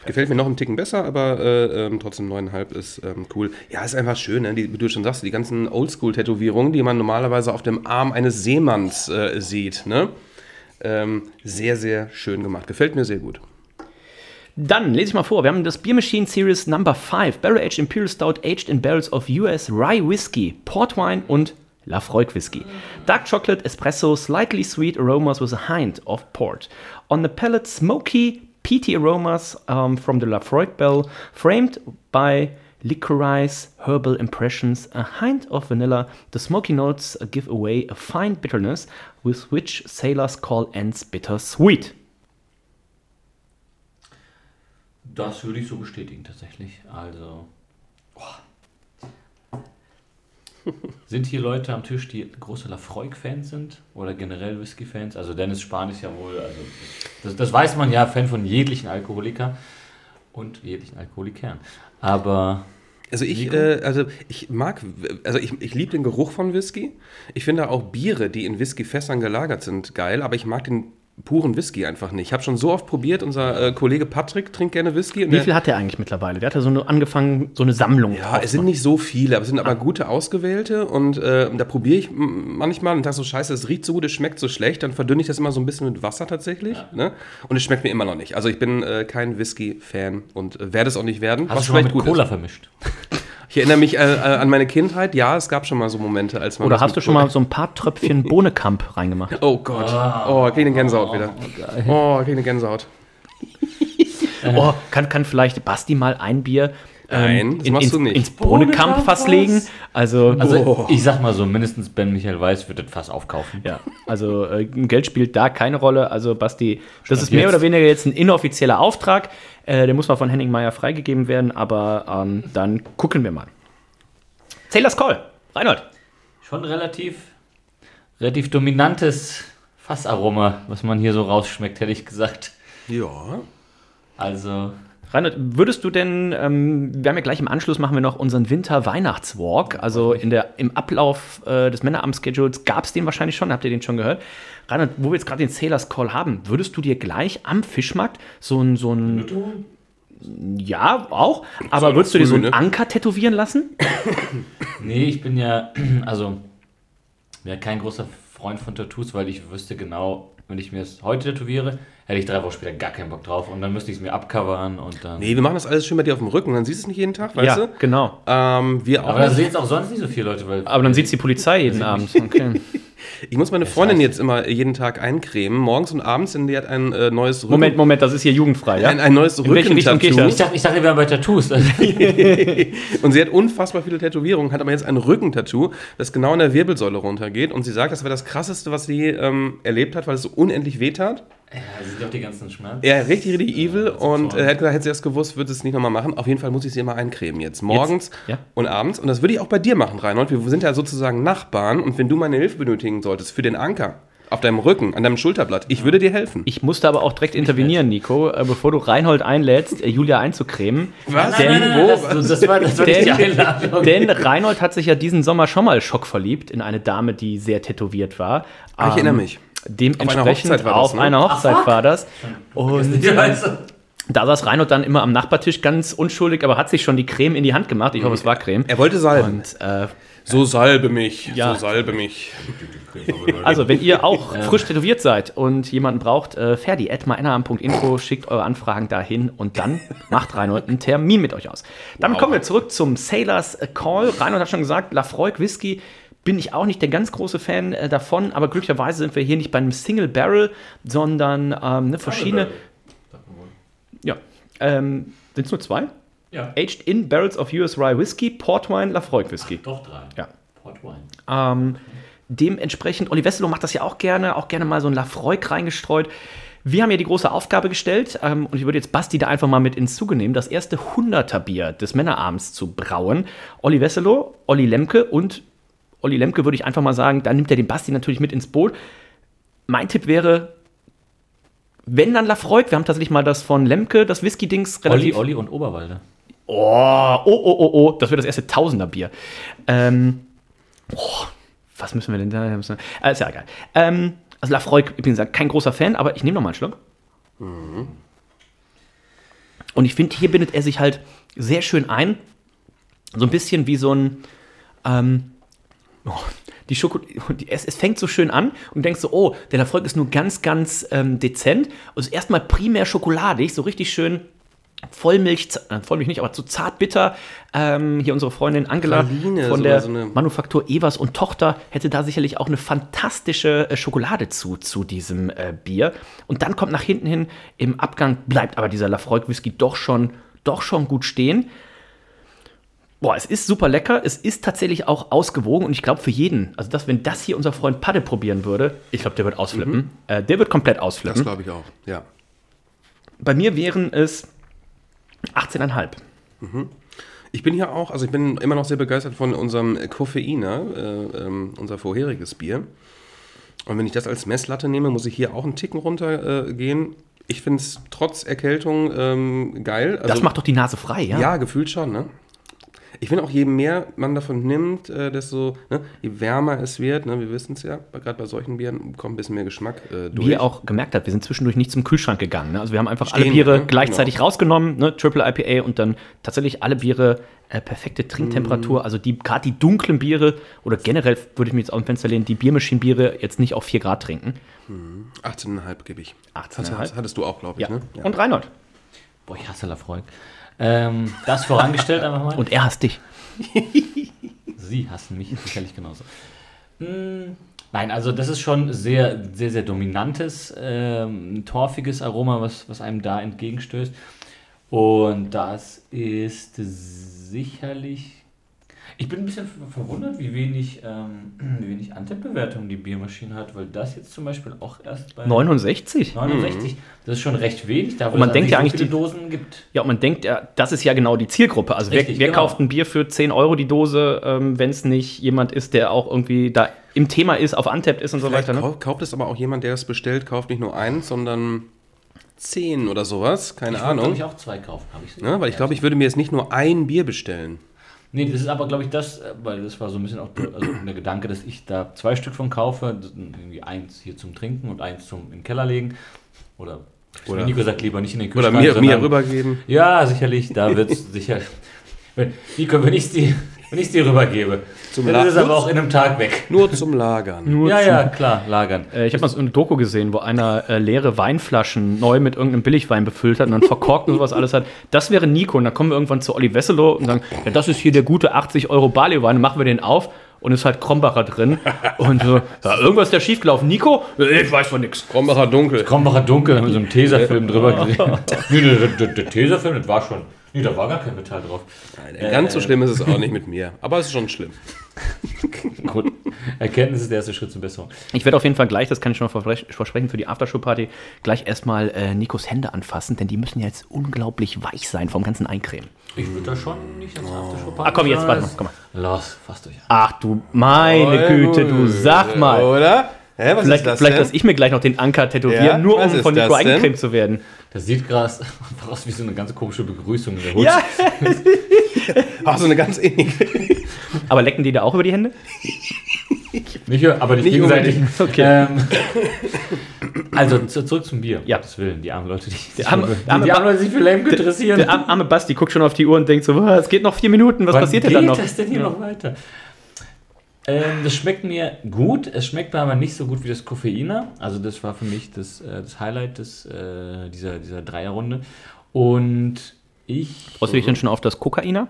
gefällt mir noch einen Ticken besser, aber äh, ähm, trotzdem 9,5 ist ähm, cool. Ja, ist einfach schön, ne? die, wie du schon sagst, die ganzen Oldschool-Tätowierungen, die man normalerweise auf dem Arm eines Seemanns äh, sieht. Ne? Ähm, sehr, sehr schön gemacht. Gefällt mir sehr gut. Dann lese ich mal vor. Wir haben das Beer Machine Series Number 5, Barrel Aged Imperial Stout aged in barrels of US Rye Whiskey, Port Wine und Lafroig Whiskey. Dark chocolate, espresso, slightly sweet aromas with a hint of port. On the palate, smoky, peaty aromas um, from the Lafroig bell, framed by licorice, herbal impressions, a hint of vanilla. The smoky notes give away a fine bitterness with which sailors call ends bitter sweet. Das würde ich so bestätigen tatsächlich. Also. boah. Sind hier Leute am Tisch, die große Lafroig-Fans sind? Oder generell Whisky-Fans? Also Dennis Spahn ist ja wohl, also das, das weiß man ja, Fan von jeglichen Alkoholiker und jeglichen Alkoholikern. Aber Also ich, äh, also ich mag, also ich, ich liebe den Geruch von Whisky. Ich finde auch Biere, die in Whiskyfässern gelagert sind, geil, aber ich mag den puren Whisky einfach nicht. Ich habe schon so oft probiert, unser äh, Kollege Patrick trinkt gerne Whisky. Wie viel hat der eigentlich mittlerweile? Der hat ja so eine, angefangen, so eine Sammlung. Ja, es sind nicht so viele, aber es sind aber gute ausgewählte und äh, da probiere ich manchmal und sage so, scheiße, es riecht so gut, es schmeckt so schlecht, dann verdünne ich das immer so ein bisschen mit Wasser tatsächlich. Ne? Und es schmeckt mir immer noch nicht. Also ich bin äh, kein Whisky-Fan und äh, werde es auch nicht werden, hast du schon mal mit Cola ist. vermischt? Ich erinnere mich äh, äh, an meine Kindheit, ja, es gab schon mal so Momente, als man... Oder hast du schon mal so ein paar Tröpfchen Bohnekamp reingemacht? Oh Gott, oh, krieg eine Gänsehaut wieder. Oh, krieg eine Gänsehaut. Oh, kann, kann vielleicht Basti mal ein Bier ähm, Nein, das machst ins, du nicht. ins Bohnekamp-Fass legen? Also, Also ich sag mal so, mindestens Ben Michael Weiß wird das Fass aufkaufen. ja, also äh, Geld spielt da keine Rolle. Also Basti, das ist mehr jetzt. oder weniger jetzt ein inoffizieller Auftrag. Äh, der muss mal von Henning Meyer freigegeben werden, aber ähm, dann gucken wir mal. Sailor's Call, Reinhold. Schon relativ, relativ dominantes Fassaroma, was man hier so rausschmeckt, hätte ich gesagt. Ja. Also, Reinhard, würdest du denn, ähm, wir haben ja gleich im Anschluss machen wir noch unseren Winter-Weihnachtswalk. Also in der, im Ablauf äh, des Männeramts-Schedules gab es den wahrscheinlich schon, habt ihr den schon gehört? Reinhard, wo wir jetzt gerade den Sailors Call haben, würdest du dir gleich am Fischmarkt so ein, so ein ja, auch, aber würdest du dir so einen ne? Anker tätowieren lassen? nee, ich bin ja, also, ja kein großer Freund von Tattoos, weil ich wüsste genau, wenn ich mir es heute tätowiere, hätte ich drei Wochen später gar keinen Bock drauf und dann müsste ich es mir abcovern und dann. Nee, wir machen das alles schön bei dir auf dem Rücken, dann siehst du es nicht jeden Tag, weißt ja, du? genau. Ähm, wir auch. Aber da sehen es auch sonst nicht so viele Leute, weil. Aber dann sieht die Polizei jeden Abend. Okay. Ich muss meine Freundin heißt- jetzt immer jeden Tag eincremen, morgens und abends, denn die hat ein äh, neues Rücken, Moment, Moment, das ist hier jugendfrei, ja? ein, ein neues Rückentattoo. ich dachte, ich dachte, wir wären bei Tattoos. Und sie hat unfassbar viele Tätowierungen, hat aber jetzt ein Rückentattoo, das genau in der Wirbelsäule runtergeht. Und sie sagt, das wäre das krasseste, was sie ähm, erlebt hat, weil es so unendlich wehtat. Ja, sind auch die ganzen Schmerzen. Ja, richtig, richtig evil. das ist Und toll. äh, hätte, hätte sie das gewusst, würde sie es nicht nochmal machen. Auf jeden Fall muss ich sie immer eincremen jetzt. Morgens ja. und abends. Und das würde ich auch bei dir machen, Reinhold. Wir sind ja sozusagen Nachbarn. Und wenn du meine Hilfe benötigen solltest für den Anker auf deinem Rücken, an deinem Schulterblatt, ich würde dir helfen. Ich musste aber auch direkt intervenieren, Nico, äh, bevor du Reinhold einlädst, äh, Julia einzucremen. Was? Denn- Wo? das, das war, das war nicht die Einladung. Denn Reinhold hat sich ja diesen Sommer schon mal schockverliebt in eine Dame, die sehr tätowiert war. Ah, ich erinnere mich. Dementsprechend Hochzeit war das, auf ne? einer Hochzeit war das. Und da saß Reinhold dann immer am Nachbartisch ganz unschuldig, aber hat sich schon die Creme in die Hand gemacht. Ich hoffe, es war Creme. Er wollte salben. Und äh, So salbe mich. Ja. So salbe mich. also, wenn ihr auch frisch tätowiert seid und jemanden braucht, äh, ferdi, atmaennaam.info, schickt eure Anfragen dahin und dann macht Reinhold einen Termin mit euch aus. Damit kommen wir zurück zum Sailors Call. Reinhold hat schon gesagt, Lafroig Whisky bin ich auch nicht der ganz große Fan äh, davon, aber glücklicherweise sind wir hier nicht bei einem Single Barrel, sondern ähm, eine verschiedene. Ja, ähm, sind es nur zwei? Ja. Aged in Barrels of US Rye Whisky, Portwine, Lafroig Whisky. Doch drei. Ja. Portwein. Ähm, dementsprechend, Olli Wesselow macht das ja auch gerne, auch gerne mal so ein Lafroig reingestreut. Wir haben ja die große Aufgabe gestellt, ähm, und ich würde jetzt Basti da einfach mal mit ins Zuge nehmen, das erste 100er Bier des Männerabends zu brauen. Olli Wesselow, Olli Lemke und Olli Lemke würde ich einfach mal sagen, da nimmt er den Basti natürlich mit ins Boot. Mein Tipp wenn dann Lafroig, wir haben tatsächlich mal das von Lemke, das Whisky-Dings Olli, relativ... Olli und Oberwalde. Oh, oh, oh, oh, oh, das wird das erste Tausender-Bier. Ähm, oh, was müssen wir denn da? Äh, ist ja egal. Ähm, also Lafroy, ich bin gesagt, kein großer Fan, aber ich nehme noch mal einen Schluck. Und ich finde, hier bindet er sich halt sehr schön ein. So ein bisschen wie so ein. Ähm, oh, die Schoko, die, es, es fängt so schön an und denkst so, oh, der Erfolg ist nur ganz, ganz ähm, dezent. Ist erstmal primär schokoladig, so richtig schön Vollmilch, äh, Vollmilch nicht, aber zu zart bitter. Ähm, hier unsere Freundin Angela Praline, von der so Manufaktur Evers und Tochter hätte da sicherlich auch eine fantastische äh, Schokolade zu, zu diesem äh, Bier. Und dann kommt nach hinten hin, im Abgang bleibt aber dieser Lafroig Whisky doch schon, doch schon gut stehen. Boah, es ist super lecker. Es ist tatsächlich auch ausgewogen und ich glaube für jeden, also das, wenn das hier unser Freund Padde probieren würde, ich glaube, der wird ausflippen. Äh, der wird komplett Das ausflippen. glaube ich auch, ja. Bei mir wären es 18,5. Ich bin hier auch, also ich bin immer noch sehr begeistert von unserem Koffeiner, äh, ähm, unser vorheriges Bier. Und wenn ich das als Messlatte nehme, muss ich hier auch einen Ticken runter äh. Ich finde es trotz Erkältung ähm, geil. Also, Das macht doch die Nase frei, ja? ja. gefühlt schon, ne? Ich finde auch, je mehr man davon nimmt, äh, desto, ne, je wärmer es wird, ne, wir wissen es ja, gerade bei solchen Bieren kommt ein bisschen mehr Geschmack äh, durch. Wie ihr auch gemerkt habt, wir sind zwischendurch nicht zum Kühlschrank gegangen. Ne? Also wir haben einfach alle Stehen, Biere ne? gleichzeitig rausgenommen, ne? Triple IPA und dann tatsächlich alle Biere äh, perfekte Trinktemperatur. Mm. Also die gerade die dunklen Biere oder generell würde ich mir jetzt aus dem Fenster lehnen, die Biermaschinenbiere jetzt nicht auf 4 Grad trinken. 18,5 gebe ich. 18,5? Hattest, hattest du auch, glaube ich, Ja. ne? Und Reinhold. Boah, ich hasse Lafroig. Ähm, das vorangestellt einfach mal. Und er hasst dich. Sie hassen mich sicherlich genauso. Mm, Nein, also das ist schon sehr, sehr, sehr dominantes, ähm, torfiges Aroma, was, was einem da entgegenstößt. Und das ist sicherlich. Ich bin ein bisschen ver- verwundert, wie wenig, ähm, wie wenig Antep-Bewertung die Biermaschine hat, weil das jetzt zum Beispiel auch erst bei 69? 69, das ist schon recht wenig, da wo Und man es denkt ja so eigentlich, viele die- Dosen gibt. Ja, und man denkt, ja, das ist ja genau die Zielgruppe. Also Richtig, wer, wer genau. kauft ein Bier für 10 Euro die Dose, ähm, wenn es nicht jemand ist, der auch irgendwie da im Thema ist, auf Untapped ist und so Vielleicht weiter. Ne? kau- kauft es aber auch jemand, der es bestellt, kauft nicht nur eins, sondern zehn oder sowas. Keine Ich Ahnung. ich, auch zwei kaufen, habe ich Ne? Weil ich glaube, ich würde mir jetzt nicht nur ein Bier bestellen. Nee, das ist aber, glaube ich, das, äh, weil das war so ein bisschen auch also der Gedanke, dass ich da zwei Stück von kaufe, irgendwie eins hier zum Trinken und eins zum in den Keller legen. Oder, Oder- Nico sagt, lieber nicht in den Oder Kühlschrank. mir, mir sondern- rübergeben. Ja, sicherlich, da wird es sicher. Wenn, Nico, wenn ich es wenn ich's dir rübergebe, Zum dann ist es La- aber auch in einem Tag weg. Nur zum Lagern. Nur Ja, zu- ja, klar, lagern. Äh, ich habe mal so eine Doku gesehen, wo einer äh, leere Weinflaschen neu mit irgendeinem Billigwein befüllt hat und dann verkorkt und sowas alles hat. Das wäre Nico. Und dann kommen wir irgendwann zu Olli Wesselow und sagen, ja, das ist hier der gute 80 Euro Barley-Wein. Dann machen wir den auf und ist halt Krombacher drin. Und so, ja, irgendwas ist da schiefgelaufen. Nico? Äh, Ich weiß von nichts. Krombacher Dunkel. Krombacher Dunkel mit so einem Tesafilm drüber geredet. nee, nee, der, der, der Tesafilm, das war schon. Nee, da war gar kein Metall drauf. Nein, ganz so schlimm ist es auch nicht mit mir. Aber es ist schon schlimm. Gut. Erkenntnis ist der erste Schritt zur Besserung. Ich werde auf jeden Fall gleich, das kann ich schon mal versprech- versprechen, für die Aftershow-Party gleich erstmal äh, Nikos Hände anfassen, denn die müssen ja jetzt unglaublich weich sein vom ganzen Eincremen. Ich würde da schon nicht ans Aftershow Ah, komm, jetzt, warte mal, komm mal. Los, fasst euch an. Ach du meine Güte, du sag mal. Oder? Hä, was Vielleicht, vielleicht lasse ich mir gleich noch den Anker tätowieren, Ja? nur um ist von Nico das eingecremt zu werden. Das sieht gerade einfach aus wie so eine ganz komische Begrüßung in der Hut. Ja, Ach, so eine ganz ähnliche. aber lecken die da auch über die Hände? Nicht, aber nicht, Nicht gegenseitig. Okay. Ähm, also zu, zurück zum Bier. Ja. Gottes Willen, die armen Leute, die, Der arme- die, arme die armen Leute, die sich für Lemke interessieren. Der arme- arme Basti guckt schon auf die Uhr und denkt so, "Boah, es geht noch vier Minuten, was Wann passiert denn geht dann noch? das denn hier noch weiter? Ähm, das schmeckt mir gut. Es schmeckt mir aber nicht so gut wie das Koffeiner. Also das war für mich das, äh, das Highlight des, äh, dieser, dieser Dreierrunde. Und ich... Freust du dich denn schon auf das Kokainer?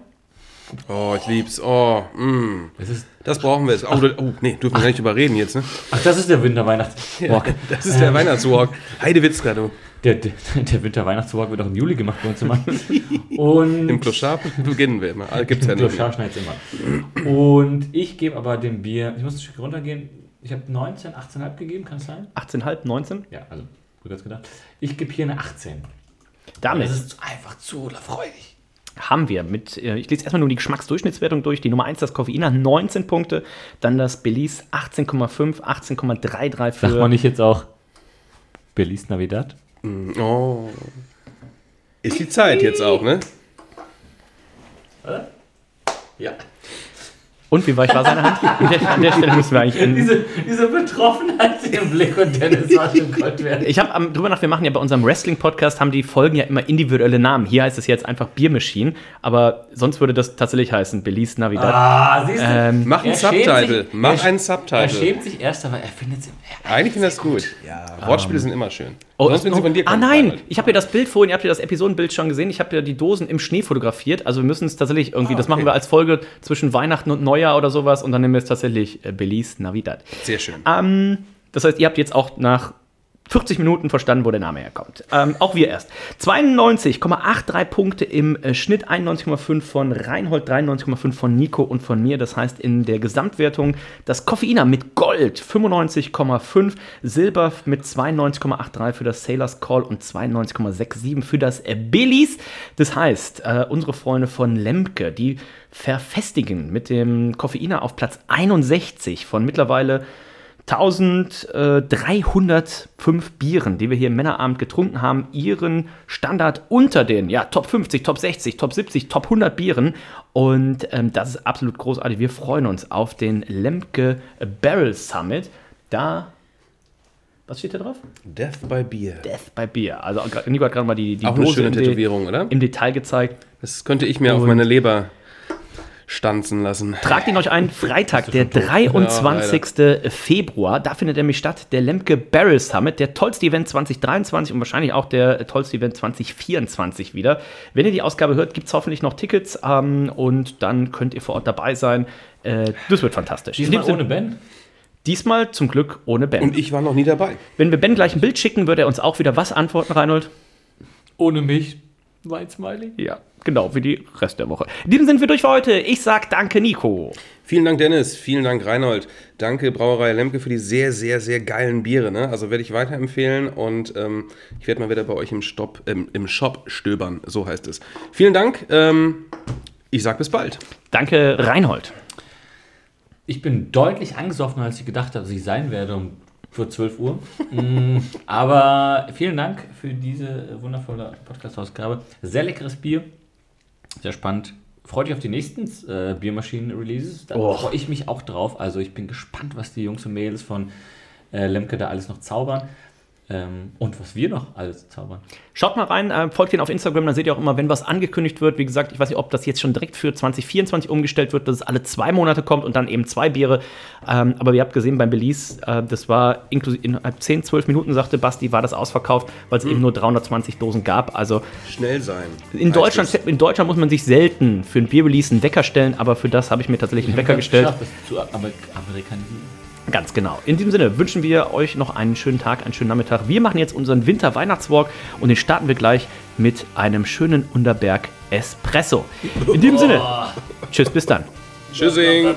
Oh, ich lieb's. Oh, mm. Das ist, Das brauchen wir jetzt. Oh, oh nee, dürfen wir gar nicht überreden jetzt, ne? ach, das ist der Winter-Weihnachts-Walk. Das ist der Weihnachtswalk. Heidewitzka, du. Der, der, der Winter-Weihnachtswalk wird auch im Juli gemacht bei uns immer. Und Im Kloschab beginnen wir immer. Ah, Gibt's ja nicht. Kloschar schneid's immer. Und ich gebe aber dem Bier, ich muss ein Stück runtergehen, ich habe 19, 18,5 gegeben, kann es sein? 18,5, 19? Ja, also rückwärts gedacht. Ich gebe hier eine 18. Damit Das ist einfach zu freudig. haben wir mit, äh, ich lese erstmal nur die Geschmacksdurchschnittswertung durch. Die Nummer 1, das Koffeiner, 19 Punkte. Dann das Belize, 18,5, 18,33 für... Sagt man nicht jetzt auch Belize Navidad? Oh. Ist die Zeit jetzt auch, ne? Ja. Und wie weich war seine Hand? An der, an der Stelle müssen wir eigentlich. In, Diese, diese Betroffenheit im Blick und Dennis war schon Gott werden. ich habe drüber nach, wir machen ja bei unserem Wrestling-Podcast, haben die Folgen ja immer individuelle Namen. Hier heißt es jetzt einfach Biermaschine, aber sonst würde das tatsächlich heißen Belize Navidad. Ah, siehst du? Ähm, Mach einen Er Subtitle. sich- Mach er- einen Er Subtitle. schämt sich erst, aber er findet es. Eigentlich finde ich das gut. Wortspiele sind immer schön. Oh, Sonst, wenn sie von dir ah nein, Reinhold. ich habe ja das Bild vorhin, ihr habt ja das Episodenbild schon gesehen, ich habe ja die Dosen im Schnee fotografiert, also wir müssen es tatsächlich irgendwie, das Ah, okay. machen wir als Folge zwischen Weihnachten und Neujahr oder sowas und dann nehmen wir es tatsächlich äh, Belize Navidad. Sehr schön. Ähm, das heißt, ihr habt jetzt auch nach 40 Minuten verstanden, wo der Name herkommt. Ähm, auch wir erst. 92,83 Punkte im äh, Schnitt, 91,5 von Reinhold, 93,5 von Nico und von mir. Das heißt, in der Gesamtwertung das Koffeiner mit Gold 95,5, Silber mit 92,83 für das Sailors Call und 92,67 für das äh, Billies. Das heißt, äh, unsere Freunde von Lemke, die verfestigen mit dem Koffeiner auf Platz 61 von mittlerweile 1305 Bieren, die wir hier im Männerabend getrunken haben, ihren Standard unter den ja, Top 50, Top 60, Top 70, Top 100 Bieren. Und ähm, das ist absolut großartig. Wir freuen uns auf den Lemke Barrel Summit. Da, was steht da drauf? Death by Beer. Death by Beer. Also Nico hat gerade mal die, die Auch eine schöne Tätowierung, oder? im Detail gezeigt. Das könnte ich mir auf Und- meine Leber stanzen lassen. Tragt ihn euch ein, Freitag, der 23. Februar. Da findet nämlich statt der Lemke Barrel Summit, der tollste Event 2023 und wahrscheinlich auch der tollste Event 2024 wieder. Wenn ihr die Ausgabe hört, gibt es hoffentlich noch Tickets ähm, und dann könnt ihr vor Ort dabei sein. Äh, das wird fantastisch. Diesmal ohne Band. diesmal zum Glück ohne Ben. Und ich war noch nie dabei. Wenn wir Ben gleich ein Bild schicken, wird er uns auch wieder was antworten, Reinhold? Ohne mich. Weinsmiley. Ja, genau, wie die Rest der Woche. In diesem sind wir durch für heute. Ich sag danke, Nico. Vielen Dank, Dennis. Vielen Dank, Reinhold. Danke, Brauerei Lemke, für die sehr, sehr, sehr geilen Biere. Ne? Also werde ich weiterempfehlen und ähm, ich werde mal wieder bei euch im, Stopp, ähm, im Shop stöbern. So heißt es. Vielen Dank. Ähm, ich sag bis bald. Danke, Reinhold. Ich bin deutlich angesoffener, als ich gedacht habe, dass ich sein werde um für 12 Uhr. Mm, Aber vielen Dank für diese wundervolle Podcast-Ausgabe. Sehr leckeres Bier. Sehr spannend. Freut euch auf die nächsten äh, Biermaschinen-Releases. Da Oh. freue ich mich auch drauf. Also ich bin gespannt, was die Jungs und Mädels von äh, Lemke da alles noch zaubern. Ähm, und was wir noch alles zaubern. Schaut mal rein, äh, folgt ihnen auf Instagram, dann seht ihr auch immer, wenn was angekündigt wird. Wie gesagt, ich weiß nicht, ob das jetzt schon direkt für 2024 umgestellt wird, dass es alle zwei Monate kommt und dann eben zwei Biere. Ähm, aber ihr habt gesehen beim Belize, äh, das war inklusive innerhalb 10, 12 Minuten, sagte Basti, war das ausverkauft, weil es eben nur 320 Dosen gab. Also Schnell sein. in Deutschland, es. in Deutschland muss man sich selten für ein Bierrelease einen Wecker stellen, aber für das habe ich mir tatsächlich einen Wecker gestellt. Geschafft, das zu Amer amerikanisieren. Ganz genau. In diesem Sinne wünschen wir euch noch einen schönen Tag, einen schönen Nachmittag. Wir machen jetzt unseren Winter-Weihnachtswalk und den starten wir gleich mit einem schönen Unterberg Espresso. In diesem Sinne, tschüss, bis dann. Tschüssing.